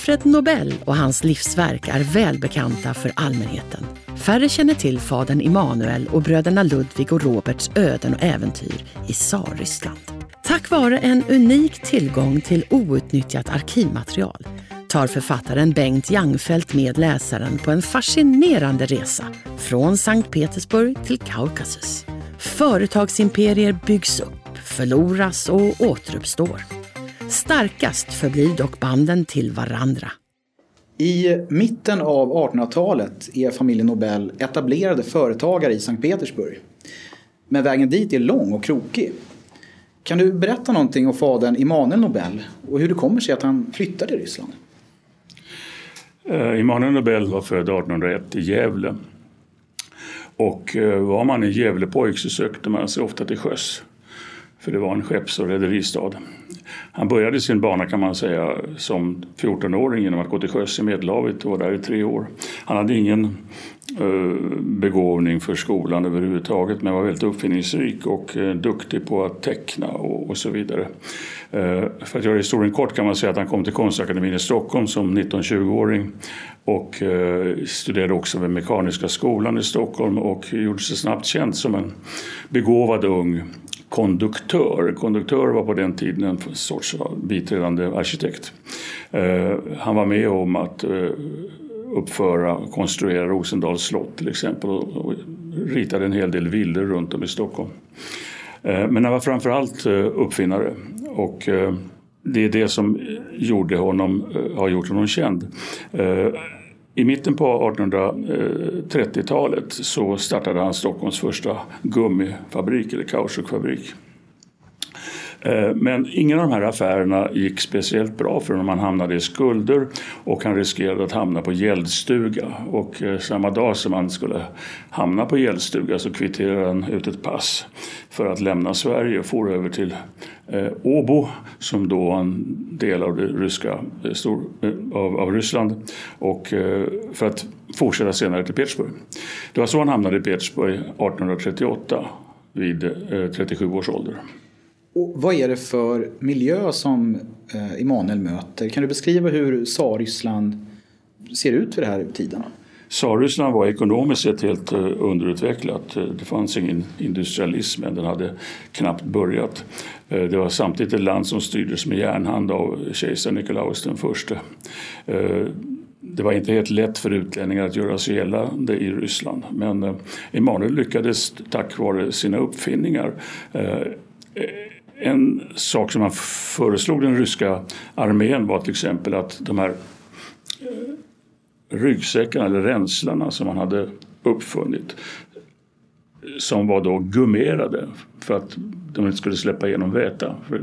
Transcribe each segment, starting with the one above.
Alfred Nobel och hans livsverk är välbekanta för allmänheten. Färre känner till fadern Immanuel och bröderna Ludvig och Roberts öden och äventyr i Tsarryssland. Tack vare en unik tillgång till outnyttjat arkivmaterial tar författaren Bengt Jangfelt med läsaren på en fascinerande resa från Sankt Petersburg till Kaukasus. Företagsimperier byggs upp, förloras och återuppstår. Starkast förblir dock banden till varandra. I mitten av 1800-talet är familjen Nobel etablerade företagare i Sankt Petersburg. Men vägen dit är lång och krokig. Kan du berätta någonting om fadern Immanuel Nobel och hur det kommer sig att han flyttade till Ryssland? Uh, Immanuel Nobel var född 1801 i Gävle. Och uh, var man en Gävlepojk så sökte man sig ofta till sjöss. För det var en skepps och rederistad. Han började sin bana kan man säga som 14-åring genom att gå till sjöss i Medelhavet och var där i tre år. Han hade ingen eh, begåvning för skolan överhuvudtaget men var väldigt uppfinningsrik och eh, duktig på att teckna och, och så vidare. Eh, för att göra historien kort kan man säga att han kom till Konstakademin i Stockholm som 19-20-åring och studerade också vid Mekaniska skolan i Stockholm och gjorde sig snabbt känd som en begåvad ung konduktör. Konduktör var på den tiden en sorts biträdande arkitekt. Eh, han var med om att eh, uppföra och konstruera Rosendals slott till exempel och ritade en hel del villor runt om i Stockholm. Eh, men han var framförallt eh, uppfinnare och eh, det är det som gjorde honom, eh, har gjort honom känd. I mitten på 1830-talet eh, så startade han Stockholms första gummifabrik eller kautschukfabrik. Eh, men ingen av de här affärerna gick speciellt bra för honom. Han hamnade i skulder och han riskerade att hamna på gäldstuga. Och eh, samma dag som han skulle hamna på gäldstuga så kvitterade han ut ett pass för att lämna Sverige och for över till eh, Åbo som då var en del av, det ryska, av, av Ryssland och för att fortsätta senare till Petersburg. Det var så han hamnade i Petersburg 1838 vid 37 års ålder. Och vad är det för miljö som eh, Emanuel möter? Kan du beskriva hur Tsarryssland ser ut vid den här tiden? Tsarryssland var ekonomiskt sett helt eh, underutvecklat. Eh, det fanns ingen industrialism än, den hade knappt börjat. Eh, det var samtidigt ett land som styrdes med järnhand av kejsar Nikolaus den förste. Det var inte helt lätt för utlänningar att göra sig gällande i Ryssland men Emanuel lyckades tack vare sina uppfinningar en sak som man föreslog den ryska armén var till exempel att de här eh, ryggsäckarna eller ränslarna som man hade uppfunnit som var då gummerade för att de inte skulle släppa igenom väta. För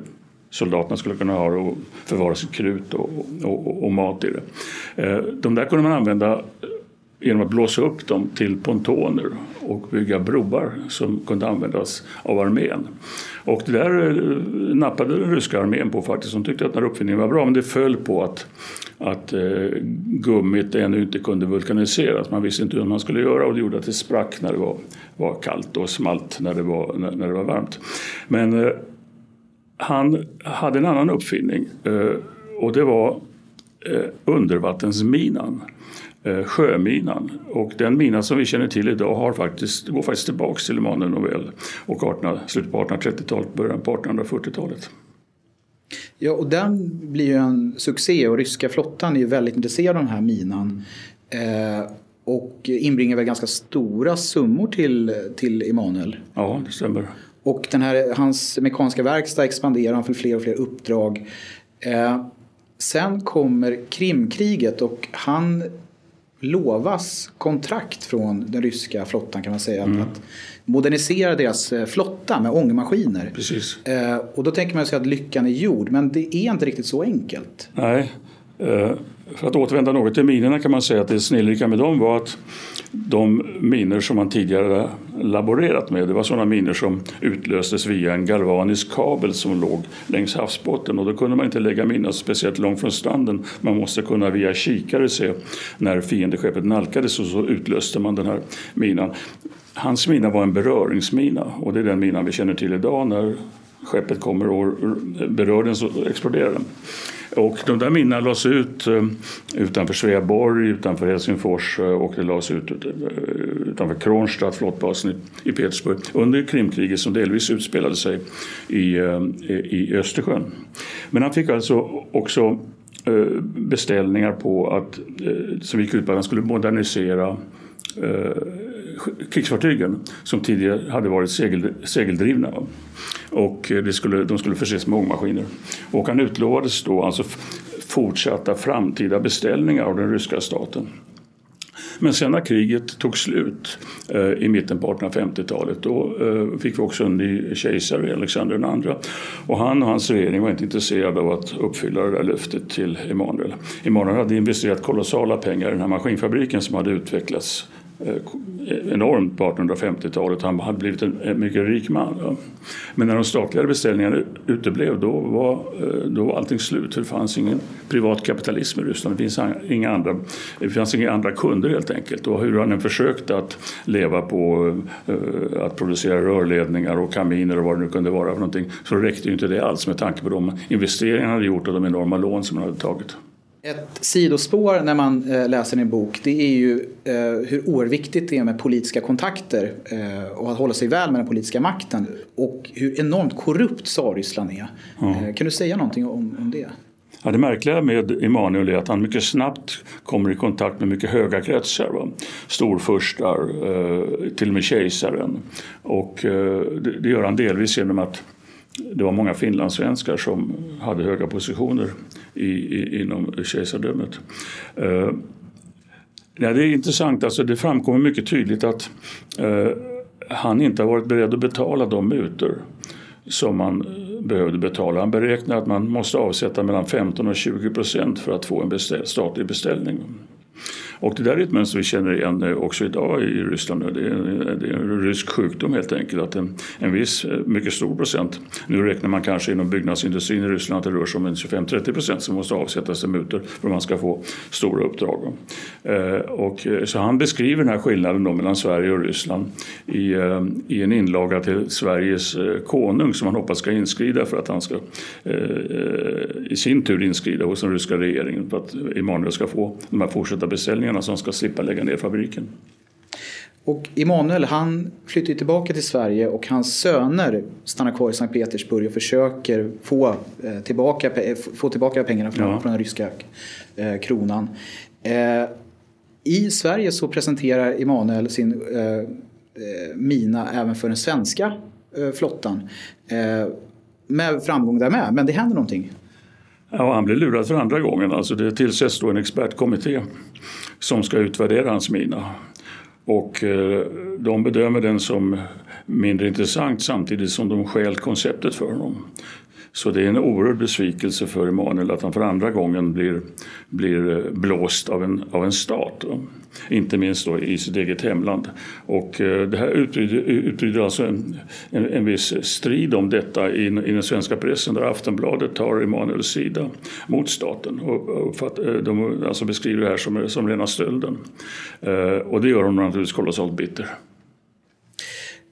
soldaterna skulle kunna ha det och förvara sitt krut och, och, och, mat i det. Eh, de där kunde man använda genom att blåsa upp dem till pontoner och bygga broar som kunde användas av armén. Och det där eh, nappade den ryska armén på faktiskt. De tyckte att den här uppfinningen var bra men det föll på att, att eh, gummit ännu inte kunde vulkaniseras. Man visste inte hur man skulle göra och det gjorde att det sprack när det var, var kallt och smalt när det var, när, när det var varmt. Men eh, han hade en annan uppfinning eh, och det var eh, undervattensminan. Eh, sjöminan. Och den mina som vi känner till idag har faktiskt, går faktiskt tillbaka till Emanuel Nobel och 18, slutet på 1830-talet, början på 1840-talet. Ja, och den blir ju en succé och ryska flottan är ju väldigt intresserad av den här minan. Eh, och inbringar väl ganska stora summor till, till Emanuel. Ja, det stämmer. Och den här, hans mekaniska verkstad expanderar, han får fler och fler uppdrag. Eh, sen kommer Krimkriget och han lovas kontrakt från den ryska flottan kan man säga. Mm. Att modernisera deras eh, flotta med ångmaskiner. Precis. Eh, och då tänker man sig att lyckan är gjord men det är inte riktigt så enkelt. Nej. Eh, för att återvända något till minerna kan man säga att det snillrika med dem var att de miner som man tidigare laborerat med, det var sådana miner som utlöstes via en galvanisk kabel som låg längs havsbotten och då kunde man inte lägga minan speciellt långt från stranden. Man måste kunna via kikare se när fiendeskeppet nalkades och så utlöste man den här minan. Hans mina var en beröringsmina och det är den minan vi känner till idag när skeppet kommer och berör den så exploderar den. Och de där minnena lades ut eh, utanför Sveaborg, utanför Helsingfors eh, och det lades ut eh, utanför Kronstadt, flottbasen i Petersburg under Krimkriget som delvis utspelade sig i, i Östersjön. Men han fick alltså också beställningar på att, som gick ut på att han skulle modernisera krigsfartygen som tidigare hade varit segel, segeldrivna. Och eh, det skulle, de skulle förses med ångmaskiner. Och han utlovades då alltså fortsatta framtida beställningar av den ryska staten. Men sen när kriget tog slut eh, i mitten på 1850-talet då eh, fick vi också en ny kejsare, Alexander II. Och han och hans regering var inte intresserade av att uppfylla det där löftet till Emanuel. Emanuel hade investerat kolossala pengar i den här maskinfabriken som hade utvecklats Eh, Eh, eh, enormt på 1850-talet. Han hade blivit en mycket rik man. Men när de statliga beställningarna uteblev då var, eh, då var allting slut. Det fanns ingen privat kapitalism i Ryssland. Det, finns inga andra, det fanns inga andra kunder helt enkelt. Och hur han än försökte att leva på att producera rörledningar och kaminer och vad det nu kunde vara för någonting så räckte ju inte det alls med tanke på de investeringar han hade gjort och de enorma lån som han hade tagit. Ett sidospår när man eh, läser en bok det är ju eh, hur oerhört viktigt det är med politiska kontakter eh, och att hålla sig väl med den politiska makten och hur enormt korrupt tsarryssland är. Ja. Kan du säga någonting om, om det? Ja, det märkliga med Emanuel är att han mycket snabbt kommer i kontakt med mycket höga kretsar. Va? Storfurstar, till och med kejsaren. Och det gör han delvis genom att det var många finlandssvenskar som hade höga positioner i, i, inom kejsardömet. Eh, ja, det är intressant, alltså det framkommer mycket tydligt att eh, han inte har varit beredd att betala de mutor som man behövde betala. Han beräknar att man måste avsätta mellan 15 och 20 procent för att få en beställ, statlig beställning. Och det där är ett mönster vi känner igen eh, också idag i Ryssland. Det är, en, det är en rysk sjukdom helt enkelt att en, en viss, eh, mycket stor procent, nu räknar man kanske inom byggnadsindustrin i Ryssland att det rör sig om en 25-30 procent som måste avsättas till mutor för att man ska få stora uppdrag. Eh, och, så han beskriver den här skillnaden då mellan Sverige och Ryssland i, i en inlaga till Sveriges konung som han hoppas ska inskrida för att han ska i sin tur inskrida hos den ryska regeringen för att Emanuel ska få de här fortsatta beställningarna anläggningarna som ska slippa lägga ner fabriken. Och Emanuel han flyttar tillbaka till Sverige och hans söner stannar kvar i Sankt Petersburg och försöker få eh, tillbaka, få tillbaka pengarna från, ja. från den ryska eh, kronan. Eh, I Sverige så presenterar Emanuel sin eh, eh mina även för den svenska eh, flottan. med framgång där med, men det händer någonting. Ja, han blir lurad för andra gången. Alltså det tillsätts då en expertkommitté som ska utvärdera hans mina. Och eh, de bedömer den som mindre intressant samtidigt som de stjäl konceptet för honom. Så det är en oerhörd besvikelse för Emanuel att han för andra gången blir, blir eh, blåst av en, av en stat. Inte minst då i sitt eget hemland. Och eh, det här utbryter alltså en, en, en, viss strid om detta i, i den svenska pressen där Aftonbladet tar Emanuels sida mot staten. Och, uppfatt, eh, de alltså beskriver det här som, som rena stölden. Och det gör honom naturligtvis kolossalt bitter.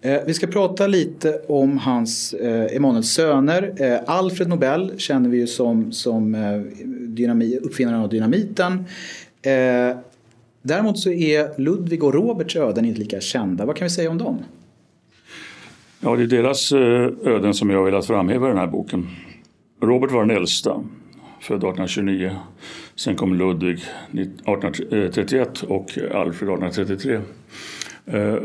Eh, vi ska prata lite om hans eh, Emanuels söner. Eh, Alfred Nobel känner vi ju som, som eh, dynami, uppfinnaren av dynamiten. Eh, däremot så är Ludvig och Roberts öden inte lika kända. Vad kan vi säga om dem? Ja, det är deras eh, öden som jag har velat framhäva i den här boken. Robert var den äldsta, född 1829. Sen kom Ludvig 1831 eh, och Alfred 1833. Eh,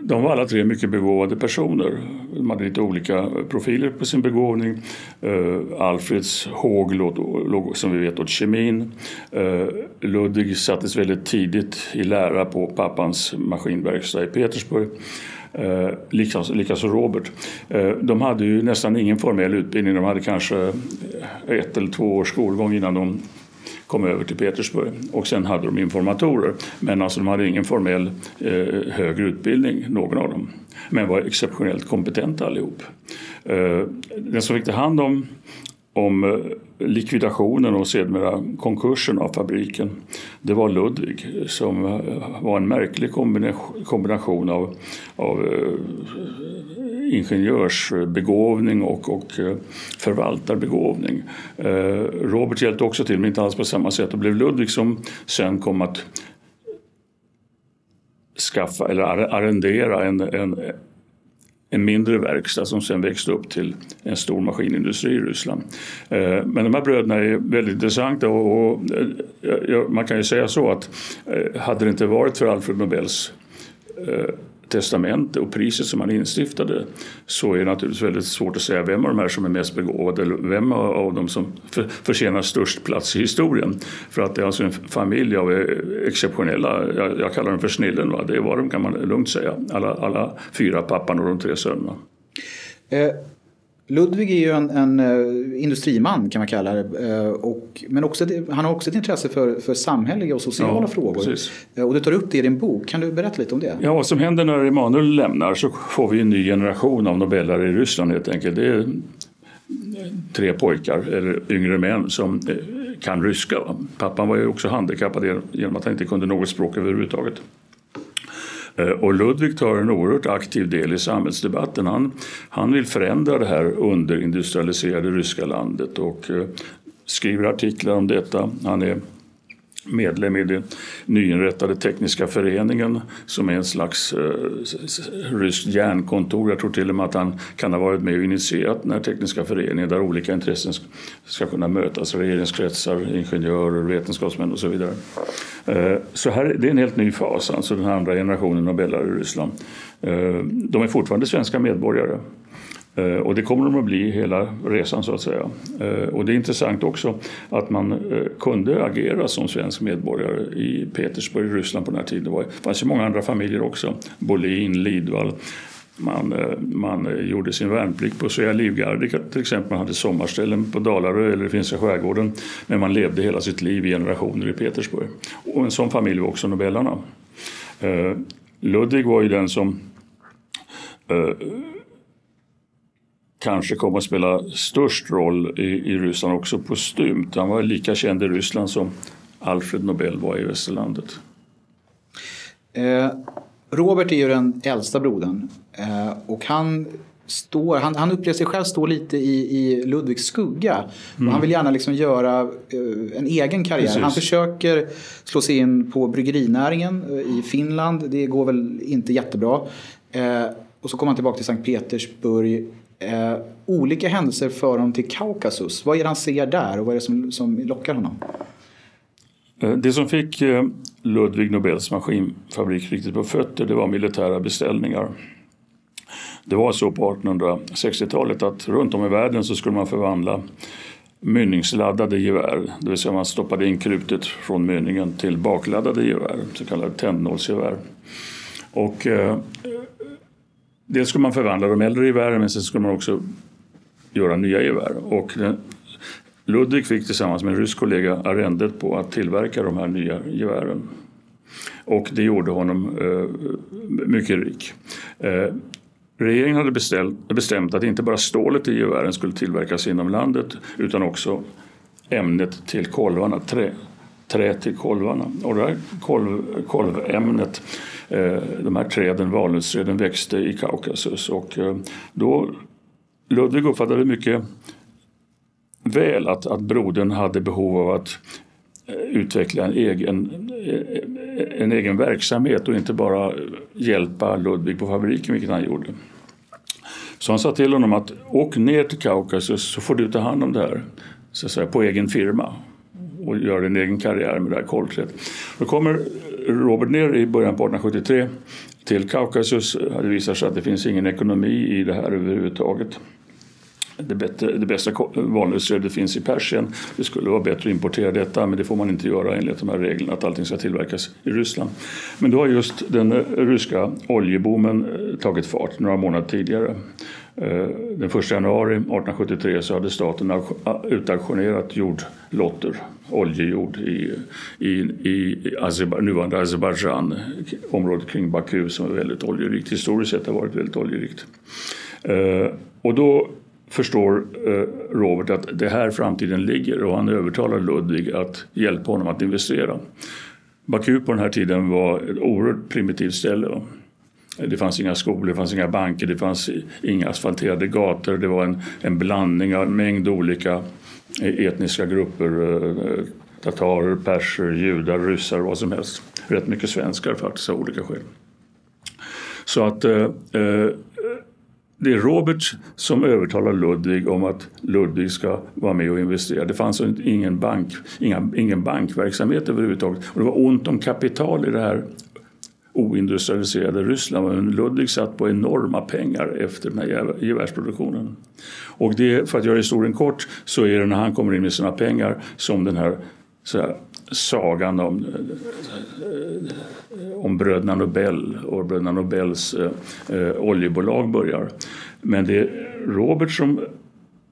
de var alla tre mycket begåvade personer. De hade lite olika profiler på sin begåvning. Eh, Alfreds håg låg, som vi vet åt kemin. Eh, Ludvig sattes väldigt tidigt i lära på pappans maskinverkstad i Petersburg. Eh, likaså, likaså Robert. Eh, de hade ju nästan ingen formell utbildning. De hade kanske ett eller två års skolgång innan de kom över till Petersburg och sen hade de informatorer. Men alltså de hade ingen formell eh, högre utbildning, någon av dem. Men var exceptionellt kompetenta allihop. Eh, den som fick ta hand om om eh, likvidationen och sedermera konkursen av fabriken. Det var Ludvig som eh, var en märklig kombination av, av eh, ingenjörsbegåvning och, och eh, förvaltarbegåvning. Eh, Robert hjälpte också till, men inte alls på samma sätt. Det blev Ludvig som sen kom att skaffa eller arrendera en, en en mindre verkstad som sen växte upp till en stor maskinindustri i Ryssland. Eh, men de här bröderna är väldigt intressanta och, man kan ju säga så att hade det inte varit för Alfred Nobels testamente och priset som han instiftade så är det naturligtvis väldigt svårt att säga vem av de här som är mest begåvad eller vem av dem som förtjänar störst plats i historien. För att det är alltså en familj av eh, exceptionella, jag, jag kallar dem för snillen, va? det var de kan man lugnt säga, alla, alla fyra, pappan och de tre sönerna. Eh, Ludvig är ju en, en uh, industriman kan man kalla det. Uh, och, men också, han har också ett intresse för, för samhälleliga och sociala ja, frågor. Uh, och du tar upp det i din bok. Kan du berätta lite om det? Ja, vad som händer när Emanuel lämnar så får vi en ny generation av nobelare i Ryssland helt enkelt. Det är tre pojkar, eller yngre män, som kan ryska. Pappan var ju också handikappad genom att han inte kunde något språk överhuvudtaget. Eh, och Ludvig tar en oerhört aktiv del i samhällsdebatten. Han, han vill förändra det här underindustrialiserade ryska landet och eh, skriver artiklar om detta. Han är medlem i den nyinrättade tekniska föreningen som är en slags eh, ryskt järnkontor. Jag tror till och med att han kan ha varit med och initierat den här tekniska föreningen där olika intressen ska kunna mötas. Regeringskretsar, ingenjörer, vetenskapsmän och så vidare. Eh, så här, det är en helt ny fas, alltså den andra generationen nobelare i Ryssland. Eh, de är fortfarande svenska medborgare. Eh, och det kommer de att bli hela resan så att säga. Eh, och det är intressant också att man eh, kunde agera som svensk medborgare i Petersburg, Ryssland på den här tiden. Det fanns ju många andra familjer också. Bolin, Lidvall. Man, man gjorde sin värnplikt på Svea livgarde till exempel. Man hade sommarställen på Dalarö eller i finska skärgården. Men man levde hela sitt liv i generationer i Petersburg. Och en sån familj var också nobellarna. Ludvig var ju den som kanske kom att spela störst roll i, i Ryssland också postumt. Han var lika känd i Ryssland som Alfred Nobel var i västerlandet. Eh, Robert är ju den äldsta brodern eh, och han står, han, han upplever sig själv stå lite i, i Ludvigs skugga. Mm. Och han vill gärna liksom göra uh, en egen karriär. Precis. Han försöker slå sig in på bryggerinäringen uh, i Finland. Det går väl inte jättebra. Uh, och så kommer han tillbaka till Sankt Petersburg Eh, olika händelser för honom till Kaukasus. Vad är det han ser där och vad är det som, som lockar honom? Eh, det som fick eh, Ludvig Nobels maskinfabrik riktigt på fötter det var militära beställningar. Det var så på 1860-talet att runt om i världen så skulle man förvandla mynningsladdade gevär, det vill säga man stoppade in krutet från mynningen till bakladdade gevär, så kallade tändnålsgevär. Och eh, Dels skulle man förvandla de äldre gevären men sen skulle man också göra nya gevär. Och eh, Ludvig fick tillsammans med en rysk kollega arrendet på att tillverka de här nya gevären. Och det gjorde honom eh, mycket rik. Eh, regeringen hade beställt, bestämt att inte bara stålet i gevären skulle tillverkas inom landet utan också ämnet till kolvarna, trä, trä till kolvarna. Och det här kolv, kolvämnet Eh, Eh, de här träden, valnötsträden växte i Kaukasus. Och eh, då Ludvig uppfattade mycket väl att, att brodern hade behov av att eh, utveckla en egen, en egen verksamhet och inte bara hjälpa Ludvig på fabriken, vilket han gjorde. Så han sa till honom att åk ner till Kaukasus så får du ta hand om det här så att säga, på egen firma och gör en egen karriär med det här kolträdet. Då kommer Robert ner i början på 1873 till Kaukasus. Det visar sig att det finns ingen ekonomi i det här överhuvudtaget det, bättre, det bästa valnötsbrödet finns i Persien. Det skulle vara bättre att importera detta men det får man inte göra enligt de här reglerna att allting ska tillverkas i Ryssland. Men då har just den eh, ryska oljeboomen eh, tagit fart några månader tidigare. Eh, den 1 januari 1873 så hade staten utauktionerat jordlotter, oljejord i, i, i Azerbaj, nuvarande Azerbajdzjan, området kring Baku som är väldigt oljerikt. Historiskt sett har varit väldigt oljerikt. Och då förstår eh, Robert att det här framtiden ligger och han övertalar Ludvig att hjälpa honom att investera. Baku på den här tiden var ett oerhört primitivt ställe. Det fanns inga skolor, det fanns inga banker, det fanns inga asfalterade gator. Det var en, en blandning av en mängd olika eh, etniska grupper. Eh, tatarer, perser, judar, ryssar, vad som helst. Rätt mycket svenskar faktiskt av olika skäl. Så att eh, det är Robert som övertalar Ludvig om att Ludvig ska vara med och investera. Det fanns ingen, bank, inga, ingen bankverksamhet överhuvudtaget. Och det var ont om kapital i det här oindustrialiserade Ryssland. Men Ludvig satt på enorma pengar efter den här gevärsproduktionen. Och det, för att göra historien kort så är det när han kommer in med sina pengar som den här, här sagan om, eh, eh, om bröderna Nobel och bröderna Nobels eh, eh, oljebolag börjar. Men det är Robert som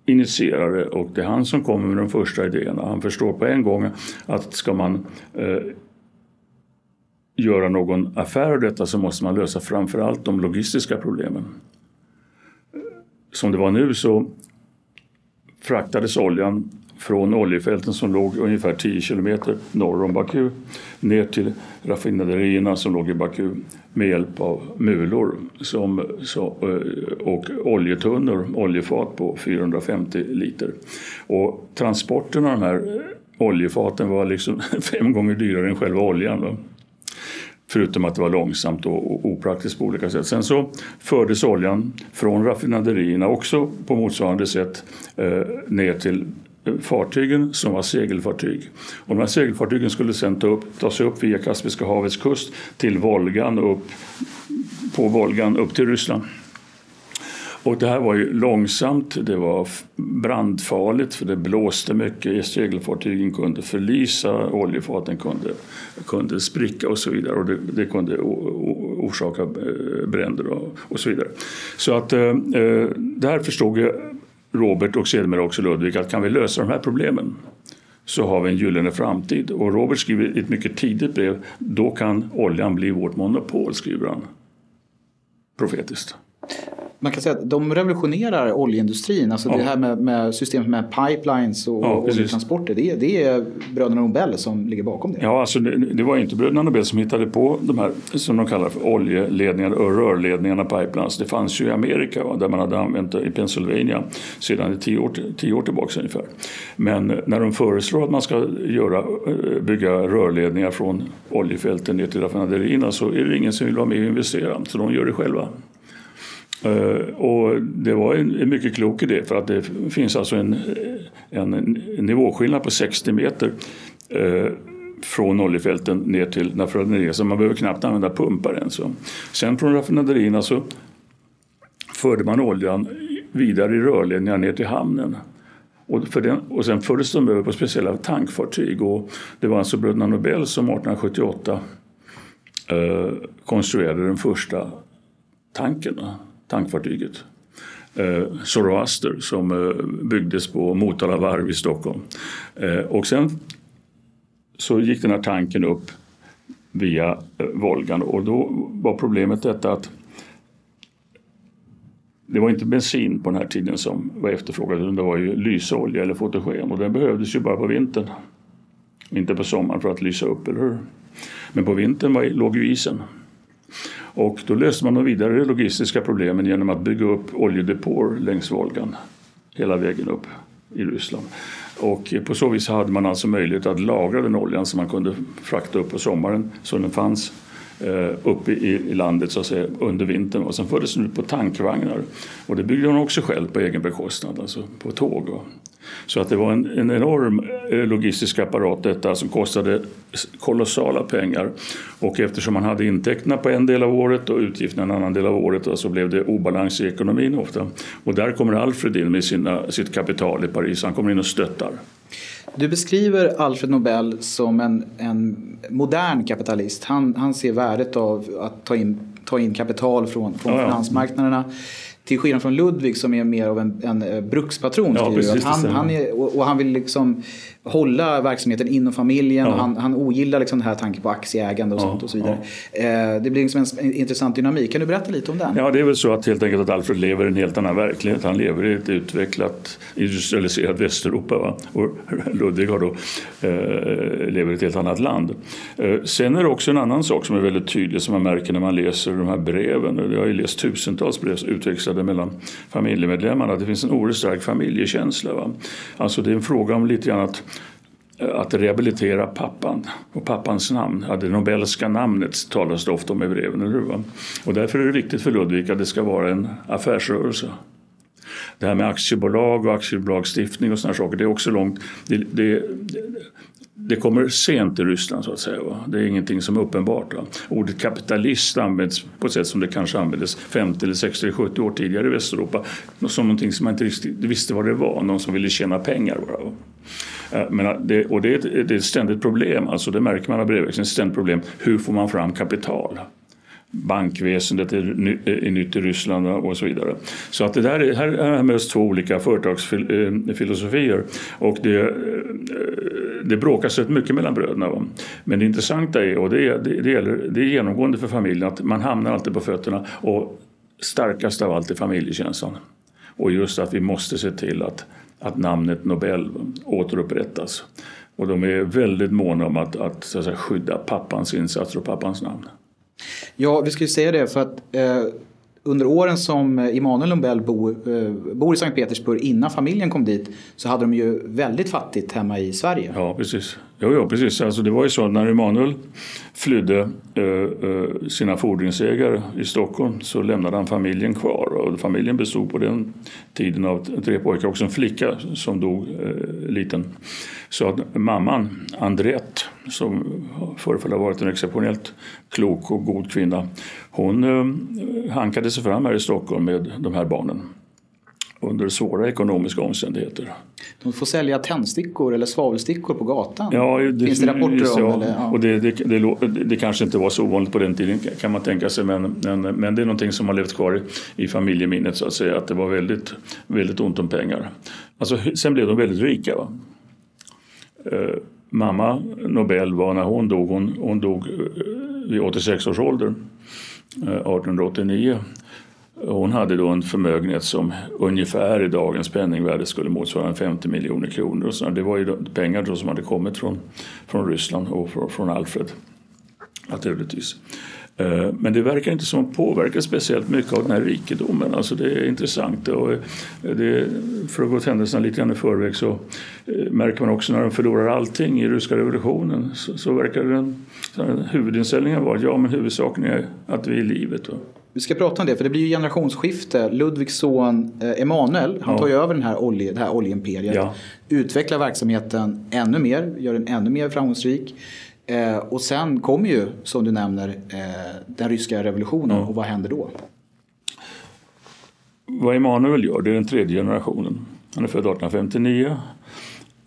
initierar det och det är han som kommer med de första idéerna. Han förstår på en gång att ska man eh, göra någon affär av detta så måste man lösa framförallt de logistiska problemen. Som det var nu så fraktades oljan från oljefälten som låg ungefär 10 kilometer norr om Baku ner till raffinaderierna som låg i Baku med hjälp av mulor som, så, eh, och oljetunnor, oljefat på 450 liter. Och transporten av de här oljefaten var liksom fem gånger dyrare än själva oljan. Då. Förutom att det var långsamt och opraktiskt på olika sätt. Sen så fördes oljan från raffinaderierna också på motsvarande sätt eh, ner till fartygen som var segelfartyg. Och de här segelfartygen skulle sedan ta, upp, ta sig upp via Kaspiska havets kust till Volgan och upp, på Volgan upp till Ryssland. Och det här var ju långsamt, det var brandfarligt för det blåste mycket. Segelfartygen kunde förlisa, oljefaten kunde, kunde spricka och så vidare. Och det, det kunde orsaka eh, bränder och, och, så vidare. Så att eh, eh där förstod jag Robert och sedermera också Ludvig att kan vi lösa de här problemen så har vi en gyllene framtid. Och Robert skriver i ett mycket tidigt brev, då kan oljan bli vårt monopol, skriver han profetiskt man kan säga att de revolutionerar oljeindustrin. Alltså ja. det här med, med systemet med pipelines och ja, oljetransporter. Det, det är bröderna Nobel som ligger bakom det. Ja, alltså det, det, var inte bröderna Nobel som hittade på de här som de kallar för oljeledningarna och rörledningarna pipelines. Det fanns ju i Amerika va, där man hade använt det i Pennsylvania sedan tio år, tio år tillbaka ungefär. Men när de föreslår att man ska göra, eh, bygga rörledningar från oljefälten ner till raffinaderierna så är det ingen som vill vara med och investera. Så de gör det själva. Eh, och det var en, mycket klok idé för att det finns alltså en, en nivåskillnad på 60 meter eh, från oljefälten ner till raffinaderierna så man behöver knappt använda pumpar ens. Sen från raffinaderierna så förde man oljan vidare i rörledningar ner till hamnen. Och, för den, och sen fördes de över på speciella tankfartyg och det var alltså bröderna Nobel som 1878 eh, konstruerade den första tanken tankfartyget. Eh, Zoroaster som eh, byggdes på Motala varv i Stockholm. Eh, och sen så gick den här tanken upp via eh, Volgan och då var problemet detta att det var inte bensin på den här tiden som var efterfrågad utan det var ju lysolja eller fotogen och den behövdes ju bara på vintern. Inte på sommaren för att lysa upp, eller hur? Men på vintern var, låg ju isen. Och då löste man de vidare logistiska problemen genom att bygga upp oljedepåer längs Volgan hela vägen upp i Ryssland. Och på så vis hade man alltså möjlighet att lagra den oljan som man kunde frakta upp på sommaren så den fanns Eh, uppe i, landet så att säga, under vintern. Och sen fördes den ut på tankvagnar. Och det byggde hon också själv på egen bekostnad, alltså på tåg. Så att det var en, en enorm eh, logistisk apparat detta som kostade kolossala pengar. Och eftersom man hade intäkterna på en del av året och utgifterna en annan del av året så blev det obalans i ekonomin ofta. Och där kommer Alfred in med sina, sitt kapital i Paris. Han kommer in och stöttar. Du beskriver Alfred Nobel som en, en modern kapitalist. Han, han ser värdet av att ta in, ta in kapital från, från ja, ja. finansmarknaderna. Till skillnad från Ludvig som är mer av en, en eh, brukspatron. Ja, precis, han, han är, och, och, han vill liksom hålla verksamheten inom familjen. Ja. Han, han ogillar liksom den här tanken på aktieägande och ja, sånt och så vidare. Ja. Eh, det blir liksom en intressant dynamik. Kan du berätta lite om den? Ja, det är väl så att helt enkelt att Alfred lever i en helt annan verklighet. Han lever i ett utvecklat industrialiserat Västeuropa. Va? Och Ludvig har då, eh, lever i ett helt annat land. Eh, sen är det också en annan sak som är väldigt tydlig som man märker när man läser de här breven. Jag har ju läst tusentals brev utväxlade mellan familjemedlemmarna. Det finns en oerhört stark familjekänsla. Va? Alltså det är en fråga om lite grann att att rehabilitera pappan och pappans namn. Ja, det Nobelska namnet talas det ofta om i breven. Eller hur? Och därför är det viktigt för Ludvig att det ska vara en affärsrörelse. Det här med aktiebolag och aktiebolagstiftning och sådana saker, det är också långt. Det, det, det kommer sent i Ryssland så att säga. Va? Det är ingenting som är uppenbart. Va? Ordet kapitalist används på ett sätt som det kanske användes 50 eller 60 eller 70 år tidigare i Västeuropa. Som någonting som man inte riktigt visste vad det var, någon som ville tjäna pengar bara. Va? Eh, men eh, det, och det är, ett, det är ett ständigt problem, alltså det märker man av brevväxlingen, ett ständigt problem. Hur får man fram kapital? bankväsendet är, eh, är nytt i Ryssland och så vidare. Så att det där, här, här möts två olika företagsfilosofier och det, det bråkas rätt mycket mellan bröderna. Men det intressanta är, och det är, det, gäller, det är genomgående för familjen, att man hamnar alltid på fötterna och starkast av allt är familjekänslan. Och just att vi måste se till att, att namnet Nobel återupprättas. Och de är väldigt måna om att, att, så att säga, skydda pappans insatser och pappans namn. Ja, vi ska ju säga det för att eh, under åren som Emanuel Nobel bor, eh, bor i Sankt Petersburg innan familjen kom dit så hade de ju väldigt fattigt hemma i Sverige. Ja, precis. Jo, jo, precis. Alltså, det var ju så att när Emanuel flydde eh, eh, sina fordringsägare i Stockholm så lämnade han familjen kvar. Och familjen bestod på den tiden av tre pojkar och en flicka som dog eh, liten. Så att mamman, Andrette, som förefaller ha varit en exceptionellt klok och god kvinna, hon eh, hankade sig fram här i Stockholm med de här barnen under svåra ekonomiska omständigheter. De får sälja tändstickor eller svavelstickor på gatan? Ja, det, Finns det rapporter om? Eller, ja. och det, det, det, det, kanske inte var så ovanligt på den tiden kan man tänka sig men, men, men det är någonting som har levt kvar i, i familjeminnet så att säga att det var väldigt, väldigt ont om pengar. Alltså, sen blev de väldigt rika. Va? Eh, mamma Nobel var när hon dog, hon, hon dog eh, vid 86 års ålder, eh, 1889 hon hade då en förmögenhet som ungefär i dagens penningvärde skulle motsvara 50 miljoner kronor. Och så det var ju pengar då som hade kommit från, från Ryssland och från, från Alfred naturligtvis. Eh, men det verkar inte som att påverka speciellt mycket av den här rikedomen. Alltså det är intressant. Och eh, det, för att gå händelserna lite grann i förväg så eh, märker man också när de förlorar allting i ryska revolutionen så, så verkar den, huvudinställningen vara att ja, men huvudsaken är att vi är i livet. Vi ska prata om det för det blir ju generationsskifte. Ludvigs son eh, Emanuel, han tar ju över den här olje, det här oljeimperiet. Ja. Utvecklar verksamheten ännu mer, gör den ännu mer framgångsrik. Eh, och sen kommer ju, som du nämner, eh, den ryska revolutionen. Ja. Och vad händer då? Vad Emanuel gör, det är den tredje generationen. Han är född 1859.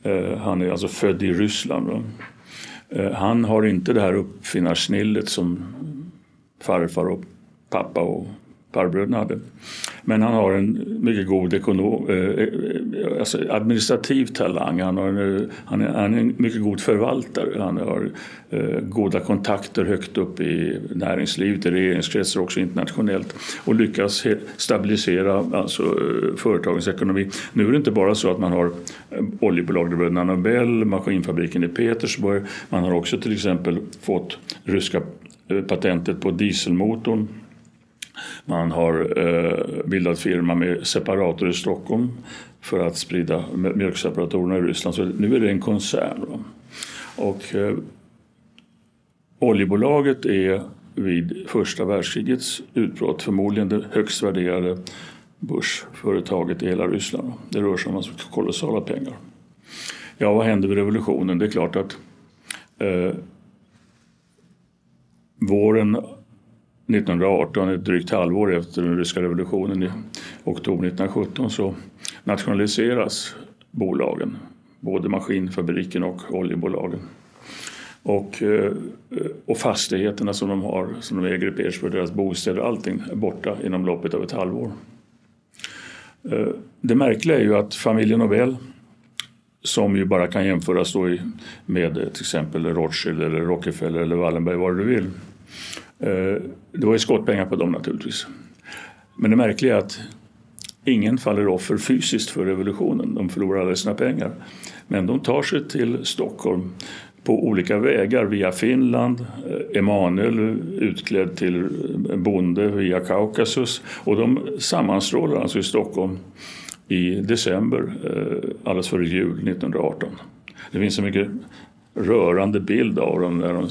Eh, han är alltså född i Ryssland. Eh, han har inte det här uppfinnarsnillet som farfar och pappa och farbröderna hade. Men han har en mycket god ekonom, eh, eh, alltså administrativ talang. Han, har en, han, är, han är en mycket god förvaltare. Han har eh, goda kontakter högt upp i näringslivet, i regeringskretsar också internationellt och lyckas stabilisera alltså, eh, företagens ekonomi. Nu är det inte bara så att man har eh, oljebolaget Bröderna Nobel, maskinfabriken i Petersburg. Man har också till exempel fått ryska eh, patentet på dieselmotorn man har eh, bildat firma med separator i Stockholm för att sprida mjölkseparatorerna i Ryssland. Så nu är det en koncern. Va? Och eh, oljebolaget är vid första världskrigets utbrott förmodligen det högst värderade börsföretaget i hela Ryssland. Det rör sig om alltså kolossala pengar. Ja, vad hände vid revolutionen? Det är klart att eh, våren 1918, ett drygt halvår efter den ryska revolutionen i oktober 1917 så nationaliseras bolagen, både maskinfabriken och oljebolagen. Och, eh, och fastigheterna som de har, som de äger i Petersburg, deras bostäder, allting är borta inom loppet av ett halvår. Eh, det märkliga är ju att familjen Nobel som ju bara kan jämföras då med eh, till exempel Rothschild eller Rockefeller eller Wallenberg, vad du vill. Det var ju skottpengar på dem naturligtvis. Men det märkliga är att ingen faller offer fysiskt för revolutionen. De förlorar alla sina pengar. Men de tar sig till Stockholm på olika vägar via Finland, eh, Emanuel utklädd till bonde via Kaukasus och de sammanstrålar alltså i Stockholm i december eh, alldeles före jul 1918. Det finns en mycket rörande bild av dem när de, eh,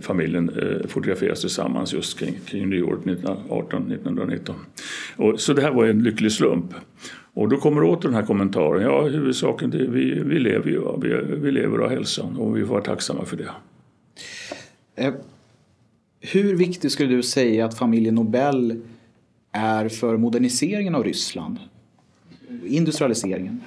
familjen eh, fotograferas tillsammans just kring, kring nyåret 1918-1919. så det här var en lycklig slump. Och då kommer åter den här kommentaren. Ja, huvudsaken är vi, vi lever ju. Vi, vi lever av hälsan och vi får vara tacksamma för det. Eh, hur viktig skulle du säga att familjen Nobel är för moderniseringen av Ryssland? Industrialiseringen?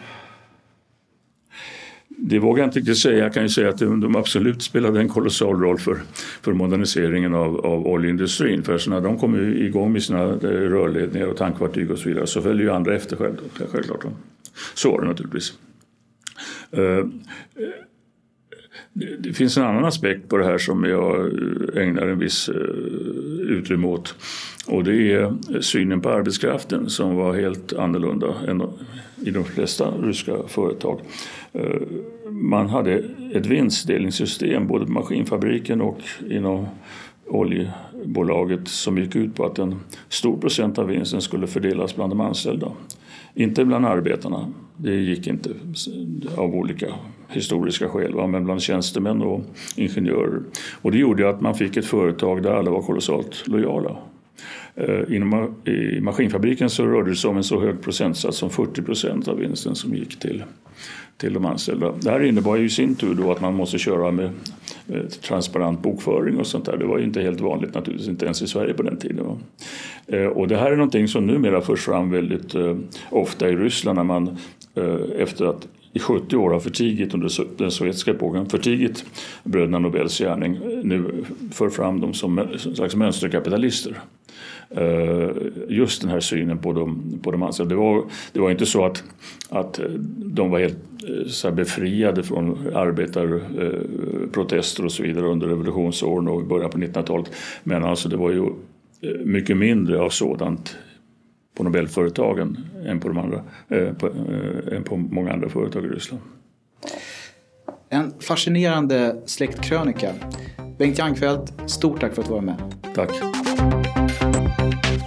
Det vågar jag inte riktigt säga. Jag kan ju säga att de absolut spelade en kolossal roll för, för moderniseringen av, av oljeindustrin. För när de kom igång med sina eh, rörledningar och tankfartyg och så vidare så följde ju andra efter självklart. Så var det naturligtvis. Eh, eh, det finns en annan aspekt på det här som jag ägnar en viss utrymme åt. Och det är synen på arbetskraften som var helt annorlunda än i de flesta ryska företag. Eh, man hade ett vinstdelningssystem både på maskinfabriken och inom oljebolaget som gick ut på att en stor procent av vinsten skulle fördelas bland de anställda. Inte bland arbetarna, det gick inte av olika historiska skäl, va? men bland tjänstemän och ingenjörer. Och det gjorde att man fick ett företag där alla var kolossalt lojala. Eh, inom, I maskinfabriken så rörde det sig om en så hög procentsats som 40 procent av vinsten som gick till, till de anställda. Det här innebar ju i sin tur då att man måste köra med eh, transparent bokföring och sånt där. Det var ju inte helt vanligt naturligtvis, inte ens i Sverige på den tiden. Eh, och det här är någonting som numera förs fram väldigt eh, ofta i Ryssland när man eh, efter att i 70 år har förtigit under den sovjetiska epoken, förtigit bröderna Nobels gärning, nu för fram dem som en slags mönsterkapitalister. Eh, just den här synen på de, på de anställda. Det var, det var inte så att, att de var helt eh, så befriade från arbetarprotester och så vidare under revolutionsåren och i början på 1900-talet. Men alltså det var ju eh, mycket mindre av sådant på Nobelföretagen än på, de andra, på, än på många andra företag i Ryssland. En fascinerande släktkrönika. Bengt Jangfeldt, stort tack för att du var med. Tack.